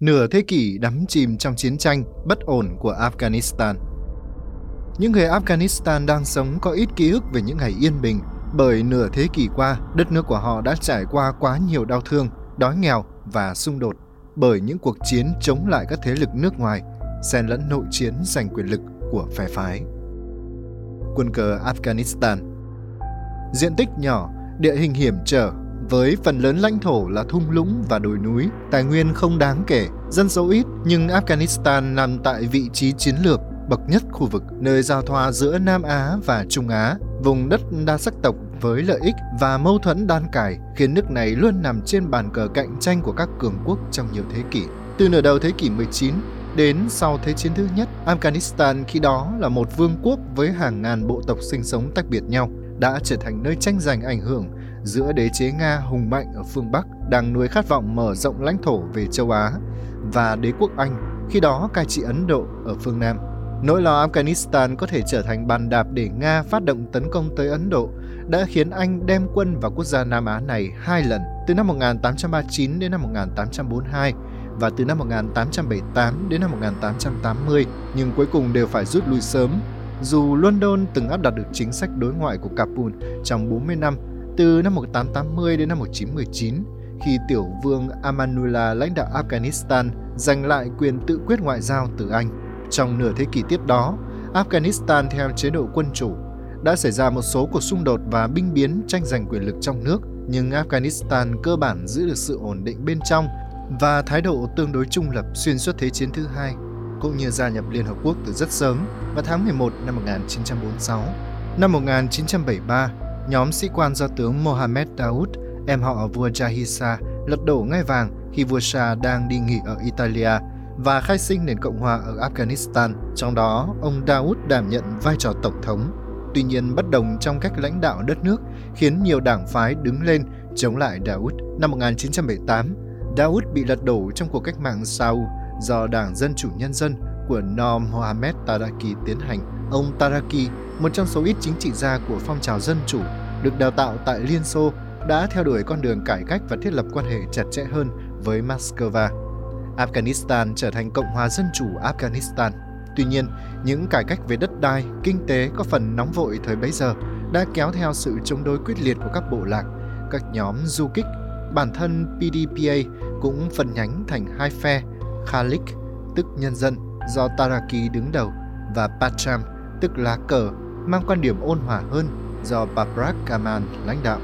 Nửa thế kỷ đắm chìm trong chiến tranh bất ổn của Afghanistan. Những người Afghanistan đang sống có ít ký ức về những ngày yên bình bởi nửa thế kỷ qua, đất nước của họ đã trải qua quá nhiều đau thương, đói nghèo và xung đột bởi những cuộc chiến chống lại các thế lực nước ngoài, xen lẫn nội chiến giành quyền lực của phe phái. Quân cờ Afghanistan Diện tích nhỏ, địa hình hiểm trở với phần lớn lãnh thổ là thung lũng và đồi núi, tài nguyên không đáng kể, dân số ít nhưng Afghanistan nằm tại vị trí chiến lược bậc nhất khu vực, nơi giao thoa giữa Nam Á và Trung Á, vùng đất đa sắc tộc với lợi ích và mâu thuẫn đan cải khiến nước này luôn nằm trên bàn cờ cạnh tranh của các cường quốc trong nhiều thế kỷ. Từ nửa đầu thế kỷ 19 đến sau Thế chiến thứ nhất, Afghanistan khi đó là một vương quốc với hàng ngàn bộ tộc sinh sống tách biệt nhau, đã trở thành nơi tranh giành ảnh hưởng giữa đế chế Nga hùng mạnh ở phương Bắc đang nuôi khát vọng mở rộng lãnh thổ về châu Á và đế quốc Anh khi đó cai trị Ấn Độ ở phương Nam. Nỗi lo Afghanistan có thể trở thành bàn đạp để Nga phát động tấn công tới Ấn Độ đã khiến Anh đem quân vào quốc gia Nam Á này hai lần, từ năm 1839 đến năm 1842 và từ năm 1878 đến năm 1880, nhưng cuối cùng đều phải rút lui sớm. Dù London từng áp đặt được chính sách đối ngoại của Kabul trong 40 năm từ năm 1880 đến năm 1919, khi tiểu vương Amanullah lãnh đạo Afghanistan giành lại quyền tự quyết ngoại giao từ Anh. Trong nửa thế kỷ tiếp đó, Afghanistan theo chế độ quân chủ đã xảy ra một số cuộc xung đột và binh biến tranh giành quyền lực trong nước, nhưng Afghanistan cơ bản giữ được sự ổn định bên trong và thái độ tương đối trung lập xuyên suốt Thế chiến thứ hai, cũng như gia nhập Liên Hợp Quốc từ rất sớm vào tháng 11 năm 1946. Năm 1973, nhóm sĩ quan do tướng Mohammed Daoud, em họ vua Jahisa, lật đổ ngai vàng khi vua Shah đang đi nghỉ ở Italia và khai sinh nền Cộng hòa ở Afghanistan, trong đó ông Daoud đảm nhận vai trò tổng thống. Tuy nhiên, bất đồng trong cách lãnh đạo đất nước khiến nhiều đảng phái đứng lên chống lại Daoud. Năm 1978, Daoud bị lật đổ trong cuộc cách mạng Sau do Đảng Dân Chủ Nhân dân của Noor Mohammed Taraki tiến hành. Ông Taraki, một trong số ít chính trị gia của phong trào dân chủ, được đào tạo tại Liên Xô, đã theo đuổi con đường cải cách và thiết lập quan hệ chặt chẽ hơn với Moscow. Afghanistan trở thành Cộng hòa Dân chủ Afghanistan. Tuy nhiên, những cải cách về đất đai, kinh tế có phần nóng vội thời bấy giờ đã kéo theo sự chống đối quyết liệt của các bộ lạc, các nhóm du kích. Bản thân PDPA cũng phân nhánh thành hai phe, Khalik, tức nhân dân, do Taraki đứng đầu, và Pacham, tức lá cờ, mang quan điểm ôn hòa hơn do Babrak Kamal lãnh đạo.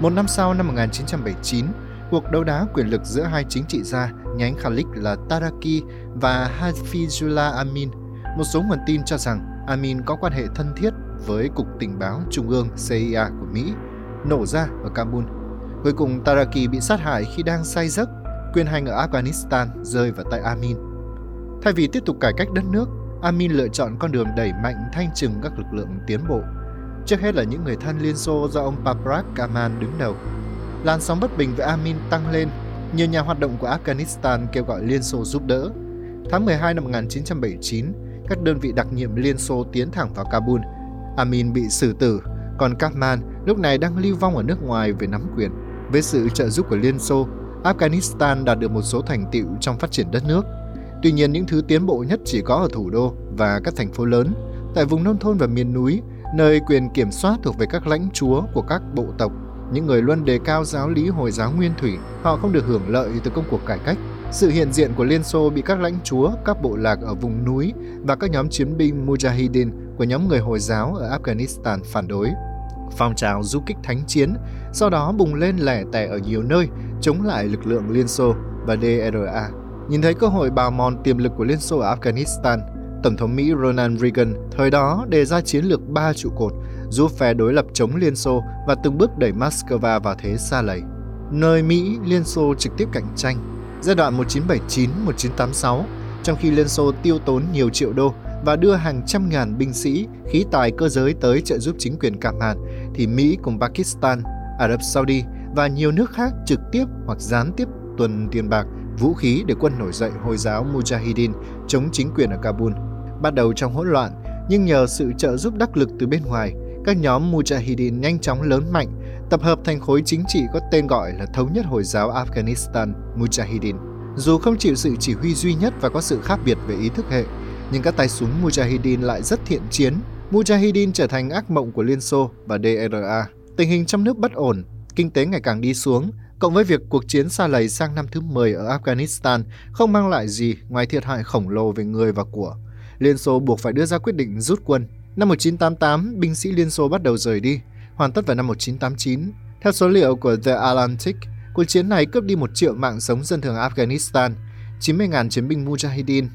Một năm sau năm 1979, cuộc đấu đá quyền lực giữa hai chính trị gia nhánh Khalik là Taraki và Hafizullah Amin. Một số nguồn tin cho rằng Amin có quan hệ thân thiết với Cục Tình báo Trung ương CIA của Mỹ, nổ ra ở Kabul. Cuối cùng Taraki bị sát hại khi đang say giấc, quyền hành ở Afghanistan rơi vào tay Amin. Thay vì tiếp tục cải cách đất nước, Amin lựa chọn con đường đẩy mạnh thanh trừng các lực lượng tiến bộ. Trước hết là những người thân Liên Xô do ông Paprak Kamal đứng đầu. Làn sóng bất bình với Amin tăng lên nhiều nhà hoạt động của Afghanistan kêu gọi Liên Xô giúp đỡ. Tháng 12 năm 1979, các đơn vị đặc nhiệm Liên Xô tiến thẳng vào Kabul. Amin bị xử tử, còn Kamal lúc này đang lưu vong ở nước ngoài về nắm quyền. Với sự trợ giúp của Liên Xô, Afghanistan đạt được một số thành tựu trong phát triển đất nước. Tuy nhiên, những thứ tiến bộ nhất chỉ có ở thủ đô và các thành phố lớn. Tại vùng nông thôn và miền núi, nơi quyền kiểm soát thuộc về các lãnh chúa của các bộ tộc những người luôn đề cao giáo lý Hồi giáo Nguyên Thủy, họ không được hưởng lợi từ công cuộc cải cách. Sự hiện diện của Liên Xô bị các lãnh chúa, các bộ lạc ở vùng núi và các nhóm chiến binh Mujahideen của nhóm người Hồi giáo ở Afghanistan phản đối. Phong trào du kích thánh chiến sau đó bùng lên lẻ tẻ ở nhiều nơi chống lại lực lượng Liên Xô và DRA. Nhìn thấy cơ hội bào mòn tiềm lực của Liên Xô ở Afghanistan, Tổng thống Mỹ Ronald Reagan thời đó đề ra chiến lược ba trụ cột giúp phe đối lập chống Liên Xô và từng bước đẩy Moscow vào thế xa lầy. Nơi Mỹ, Liên Xô trực tiếp cạnh tranh. Giai đoạn 1979-1986, trong khi Liên Xô tiêu tốn nhiều triệu đô và đưa hàng trăm ngàn binh sĩ, khí tài cơ giới tới trợ giúp chính quyền Cam Hạn, thì Mỹ cùng Pakistan, Ả Rập Saudi và nhiều nước khác trực tiếp hoặc gián tiếp tuần tiền bạc, vũ khí để quân nổi dậy Hồi giáo Mujahideen chống chính quyền ở Kabul. Bắt đầu trong hỗn loạn, nhưng nhờ sự trợ giúp đắc lực từ bên ngoài, các nhóm Mujahideen nhanh chóng lớn mạnh, tập hợp thành khối chính trị có tên gọi là Thống nhất Hồi giáo Afghanistan Mujahideen. Dù không chịu sự chỉ huy duy nhất và có sự khác biệt về ý thức hệ, nhưng các tay súng Mujahideen lại rất thiện chiến. Mujahideen trở thành ác mộng của Liên Xô và DRA. Tình hình trong nước bất ổn, kinh tế ngày càng đi xuống, cộng với việc cuộc chiến xa lầy sang năm thứ 10 ở Afghanistan không mang lại gì ngoài thiệt hại khổng lồ về người và của. Liên Xô buộc phải đưa ra quyết định rút quân. Năm 1988, binh sĩ Liên Xô bắt đầu rời đi, hoàn tất vào năm 1989. Theo số liệu của The Atlantic, cuộc chiến này cướp đi một triệu mạng sống dân thường Afghanistan, 90.000 chiến binh Mujahideen,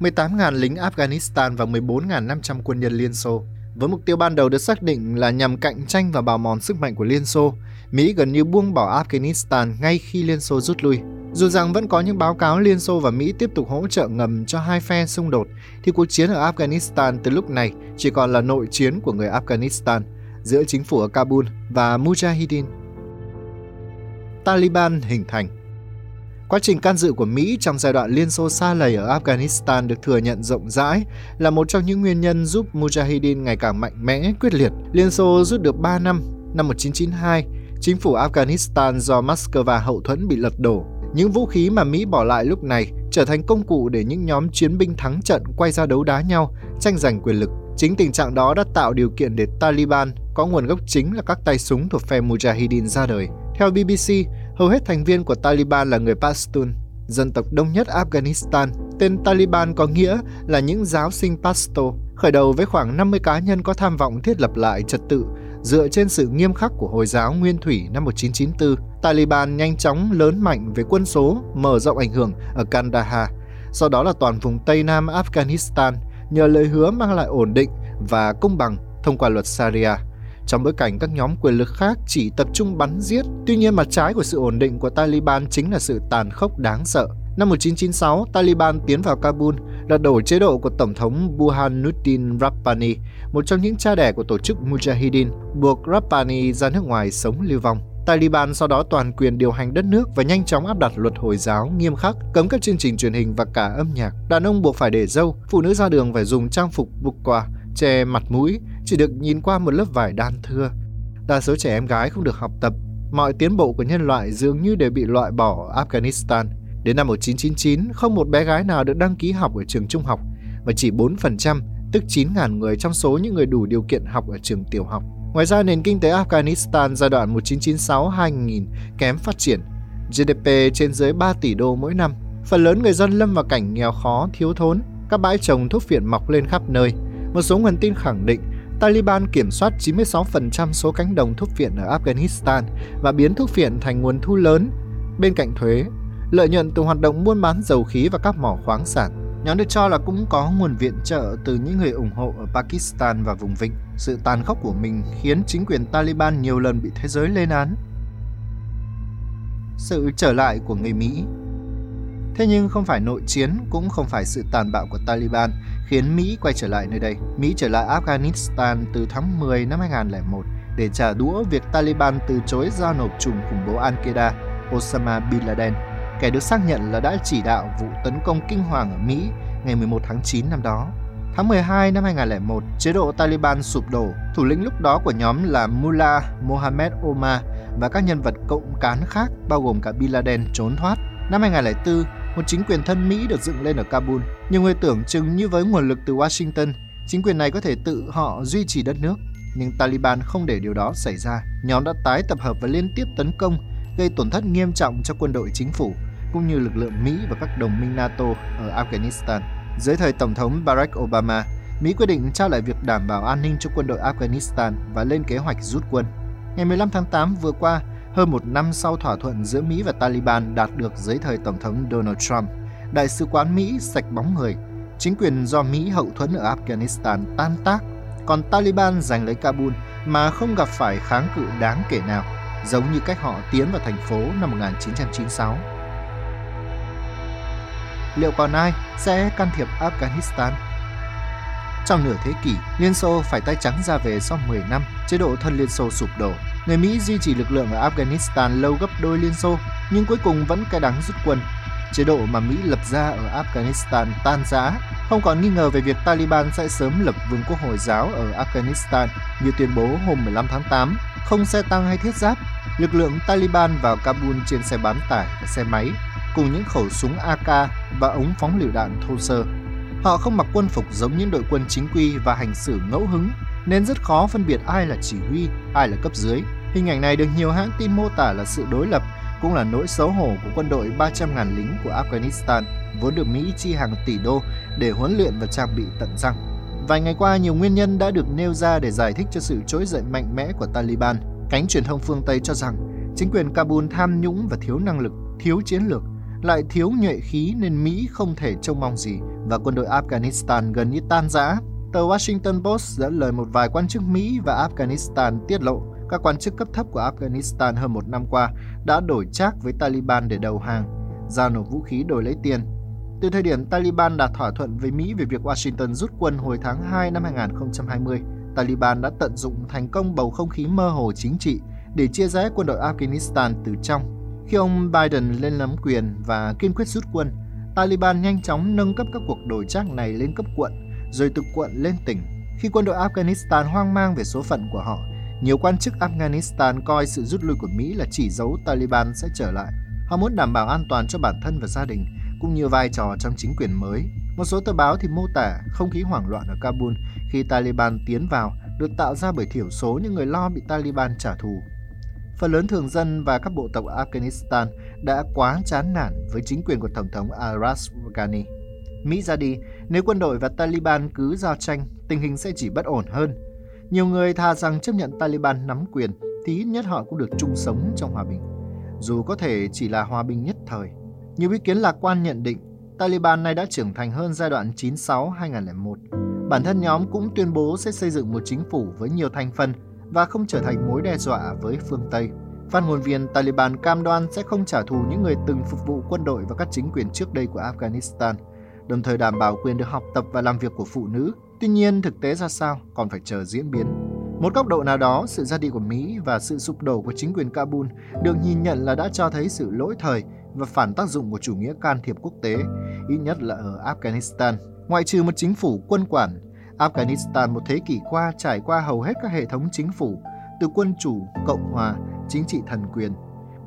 18.000 lính Afghanistan và 14.500 quân nhân Liên Xô. Với mục tiêu ban đầu được xác định là nhằm cạnh tranh và bào mòn sức mạnh của Liên Xô, Mỹ gần như buông bỏ Afghanistan ngay khi Liên Xô rút lui. Dù rằng vẫn có những báo cáo Liên Xô và Mỹ tiếp tục hỗ trợ ngầm cho hai phe xung đột, thì cuộc chiến ở Afghanistan từ lúc này chỉ còn là nội chiến của người Afghanistan giữa chính phủ ở Kabul và Mujahideen. Taliban hình thành Quá trình can dự của Mỹ trong giai đoạn Liên Xô xa lầy ở Afghanistan được thừa nhận rộng rãi là một trong những nguyên nhân giúp Mujahideen ngày càng mạnh mẽ, quyết liệt. Liên Xô rút được 3 năm, năm 1992, chính phủ Afghanistan do Moscow hậu thuẫn bị lật đổ. Những vũ khí mà Mỹ bỏ lại lúc này trở thành công cụ để những nhóm chiến binh thắng trận quay ra đấu đá nhau, tranh giành quyền lực. Chính tình trạng đó đã tạo điều kiện để Taliban có nguồn gốc chính là các tay súng thuộc phe Mujahideen ra đời. Theo BBC, hầu hết thành viên của Taliban là người Pashtun, dân tộc đông nhất Afghanistan. Tên Taliban có nghĩa là những giáo sinh Pashto, khởi đầu với khoảng 50 cá nhân có tham vọng thiết lập lại trật tự Dựa trên sự nghiêm khắc của Hồi giáo Nguyên Thủy năm 1994, Taliban nhanh chóng lớn mạnh về quân số, mở rộng ảnh hưởng ở Kandahar, sau đó là toàn vùng Tây Nam Afghanistan nhờ lời hứa mang lại ổn định và công bằng thông qua luật Sharia. Trong bối cảnh các nhóm quyền lực khác chỉ tập trung bắn giết, tuy nhiên mặt trái của sự ổn định của Taliban chính là sự tàn khốc đáng sợ. Năm 1996, Taliban tiến vào Kabul, lật đổ chế độ của Tổng thống Burhanuddin Rabbani, một trong những cha đẻ của tổ chức Mujahideen, buộc Rabbani ra nước ngoài sống lưu vong. Taliban sau đó toàn quyền điều hành đất nước và nhanh chóng áp đặt luật Hồi giáo nghiêm khắc, cấm các chương trình truyền hình và cả âm nhạc. Đàn ông buộc phải để dâu, phụ nữ ra đường phải dùng trang phục bục quà, che mặt mũi, chỉ được nhìn qua một lớp vải đan thưa. Đa số trẻ em gái không được học tập. Mọi tiến bộ của nhân loại dường như đều bị loại bỏ ở Afghanistan. Đến năm 1999, không một bé gái nào được đăng ký học ở trường trung học và chỉ 4%, tức 9.000 người trong số những người đủ điều kiện học ở trường tiểu học. Ngoài ra, nền kinh tế Afghanistan giai đoạn 1996-2000 kém phát triển, GDP trên dưới 3 tỷ đô mỗi năm. Phần lớn người dân lâm vào cảnh nghèo khó, thiếu thốn, các bãi trồng thuốc phiện mọc lên khắp nơi. Một số nguồn tin khẳng định Taliban kiểm soát 96% số cánh đồng thuốc phiện ở Afghanistan và biến thuốc phiện thành nguồn thu lớn. Bên cạnh thuế, lợi nhuận từ hoạt động buôn bán dầu khí và các mỏ khoáng sản. Nhóm được cho là cũng có nguồn viện trợ từ những người ủng hộ ở Pakistan và vùng vịnh. Sự tàn khốc của mình khiến chính quyền Taliban nhiều lần bị thế giới lên án. Sự trở lại của người Mỹ Thế nhưng không phải nội chiến cũng không phải sự tàn bạo của Taliban khiến Mỹ quay trở lại nơi đây. Mỹ trở lại Afghanistan từ tháng 10 năm 2001 để trả đũa việc Taliban từ chối giao nộp chùm khủng bố Al-Qaeda Osama Bin Laden, kẻ được xác nhận là đã chỉ đạo vụ tấn công kinh hoàng ở Mỹ ngày 11 tháng 9 năm đó. Tháng 12 năm 2001, chế độ Taliban sụp đổ. Thủ lĩnh lúc đó của nhóm là Mullah Mohammed Omar và các nhân vật cộng cán khác bao gồm cả Bin Laden trốn thoát. Năm 2004, một chính quyền thân Mỹ được dựng lên ở Kabul. Nhiều người tưởng chừng như với nguồn lực từ Washington, chính quyền này có thể tự họ duy trì đất nước. Nhưng Taliban không để điều đó xảy ra. Nhóm đã tái tập hợp và liên tiếp tấn công, gây tổn thất nghiêm trọng cho quân đội chính phủ, cũng như lực lượng Mỹ và các đồng minh NATO ở Afghanistan. Dưới thời Tổng thống Barack Obama, Mỹ quyết định trao lại việc đảm bảo an ninh cho quân đội Afghanistan và lên kế hoạch rút quân. Ngày 15 tháng 8 vừa qua, hơn một năm sau thỏa thuận giữa Mỹ và Taliban đạt được dưới thời Tổng thống Donald Trump, Đại sứ quán Mỹ sạch bóng người, chính quyền do Mỹ hậu thuẫn ở Afghanistan tan tác, còn Taliban giành lấy Kabul mà không gặp phải kháng cự đáng kể nào, giống như cách họ tiến vào thành phố năm 1996. Liệu còn ai sẽ can thiệp Afghanistan? Trong nửa thế kỷ, Liên Xô phải tay trắng ra về sau 10 năm, chế độ thân Liên Xô sụp đổ, người Mỹ duy trì lực lượng ở Afghanistan lâu gấp đôi Liên Xô, nhưng cuối cùng vẫn cay đắng rút quân. Chế độ mà Mỹ lập ra ở Afghanistan tan rã, không còn nghi ngờ về việc Taliban sẽ sớm lập vương quốc Hồi giáo ở Afghanistan như tuyên bố hôm 15 tháng 8, không xe tăng hay thiết giáp. Lực lượng Taliban vào Kabul trên xe bán tải và xe máy, cùng những khẩu súng AK và ống phóng lựu đạn thô sơ. Họ không mặc quân phục giống những đội quân chính quy và hành xử ngẫu hứng, nên rất khó phân biệt ai là chỉ huy, ai là cấp dưới. Hình ảnh này được nhiều hãng tin mô tả là sự đối lập, cũng là nỗi xấu hổ của quân đội 300.000 lính của Afghanistan, vốn được Mỹ chi hàng tỷ đô để huấn luyện và trang bị tận răng. Vài ngày qua, nhiều nguyên nhân đã được nêu ra để giải thích cho sự trỗi dậy mạnh mẽ của Taliban. Cánh truyền thông phương Tây cho rằng chính quyền Kabul tham nhũng và thiếu năng lực, thiếu chiến lược, lại thiếu nhuệ khí nên Mỹ không thể trông mong gì và quân đội Afghanistan gần như tan rã. Tờ Washington Post dẫn lời một vài quan chức Mỹ và Afghanistan tiết lộ các quan chức cấp thấp của Afghanistan hơn một năm qua đã đổi trác với Taliban để đầu hàng, giao nộp vũ khí đổi lấy tiền. Từ thời điểm Taliban đạt thỏa thuận với Mỹ về việc Washington rút quân hồi tháng 2 năm 2020, Taliban đã tận dụng thành công bầu không khí mơ hồ chính trị để chia rẽ quân đội Afghanistan từ trong khi ông Biden lên nắm quyền và kiên quyết rút quân, Taliban nhanh chóng nâng cấp các cuộc đổi trác này lên cấp quận, rồi từ quận lên tỉnh. Khi quân đội Afghanistan hoang mang về số phận của họ, nhiều quan chức Afghanistan coi sự rút lui của Mỹ là chỉ dấu Taliban sẽ trở lại. Họ muốn đảm bảo an toàn cho bản thân và gia đình, cũng như vai trò trong chính quyền mới. Một số tờ báo thì mô tả không khí hoảng loạn ở Kabul khi Taliban tiến vào được tạo ra bởi thiểu số những người lo bị Taliban trả thù phần lớn thường dân và các bộ tộc Afghanistan đã quá chán nản với chính quyền của Tổng thống Aras Ghani. Mỹ ra đi, nếu quân đội và Taliban cứ giao tranh, tình hình sẽ chỉ bất ổn hơn. Nhiều người thà rằng chấp nhận Taliban nắm quyền thì ít nhất họ cũng được chung sống trong hòa bình. Dù có thể chỉ là hòa bình nhất thời. Nhiều ý kiến lạc quan nhận định Taliban này đã trưởng thành hơn giai đoạn 96-2001. Bản thân nhóm cũng tuyên bố sẽ xây dựng một chính phủ với nhiều thành phần và không trở thành mối đe dọa với phương Tây. Phát ngôn viên Taliban cam đoan sẽ không trả thù những người từng phục vụ quân đội và các chính quyền trước đây của Afghanistan, đồng thời đảm bảo quyền được học tập và làm việc của phụ nữ. Tuy nhiên, thực tế ra sao còn phải chờ diễn biến. Một góc độ nào đó, sự ra đi của Mỹ và sự sụp đổ của chính quyền Kabul được nhìn nhận là đã cho thấy sự lỗi thời và phản tác dụng của chủ nghĩa can thiệp quốc tế, ít nhất là ở Afghanistan. Ngoại trừ một chính phủ quân quản, Afghanistan một thế kỷ qua trải qua hầu hết các hệ thống chính phủ, từ quân chủ, cộng hòa, chính trị thần quyền.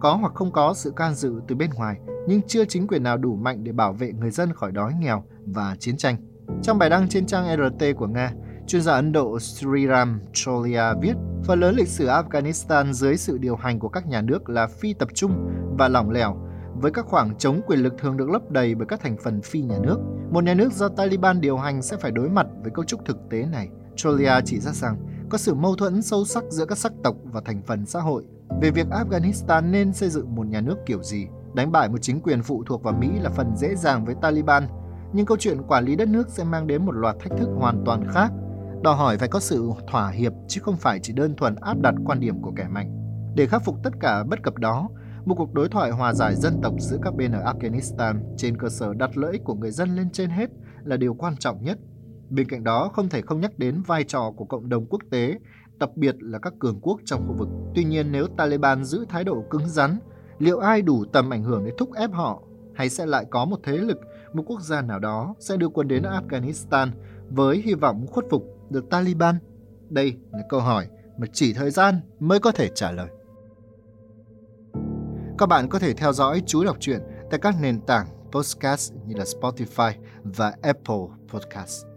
Có hoặc không có sự can dự từ bên ngoài, nhưng chưa chính quyền nào đủ mạnh để bảo vệ người dân khỏi đói nghèo và chiến tranh. Trong bài đăng trên trang RT của Nga, chuyên gia Ấn Độ Sriram Cholia viết, phần lớn lịch sử Afghanistan dưới sự điều hành của các nhà nước là phi tập trung và lỏng lẻo, với các khoảng trống quyền lực thường được lấp đầy bởi các thành phần phi nhà nước. Một nhà nước do Taliban điều hành sẽ phải đối mặt với cấu trúc thực tế này. Cholia chỉ ra rằng có sự mâu thuẫn sâu sắc giữa các sắc tộc và thành phần xã hội về việc Afghanistan nên xây dựng một nhà nước kiểu gì. Đánh bại một chính quyền phụ thuộc vào Mỹ là phần dễ dàng với Taliban, nhưng câu chuyện quản lý đất nước sẽ mang đến một loạt thách thức hoàn toàn khác, đòi hỏi phải có sự thỏa hiệp chứ không phải chỉ đơn thuần áp đặt quan điểm của kẻ mạnh. Để khắc phục tất cả bất cập đó, một cuộc đối thoại hòa giải dân tộc giữa các bên ở Afghanistan trên cơ sở đặt lợi ích của người dân lên trên hết là điều quan trọng nhất. Bên cạnh đó, không thể không nhắc đến vai trò của cộng đồng quốc tế, đặc biệt là các cường quốc trong khu vực. Tuy nhiên, nếu Taliban giữ thái độ cứng rắn, liệu ai đủ tầm ảnh hưởng để thúc ép họ? Hay sẽ lại có một thế lực, một quốc gia nào đó sẽ đưa quân đến Afghanistan với hy vọng khuất phục được Taliban? Đây là câu hỏi mà chỉ thời gian mới có thể trả lời. Các bạn có thể theo dõi chú đọc truyện tại các nền tảng podcast như là Spotify và Apple Podcast.